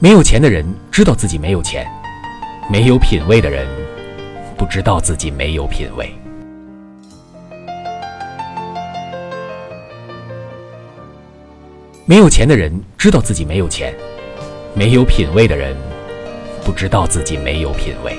没有钱的人知道自己没有钱，没有品味的人不知道自己没有品味。没有钱的人知道自己没有钱，没有品味的人不知道自己没有品味。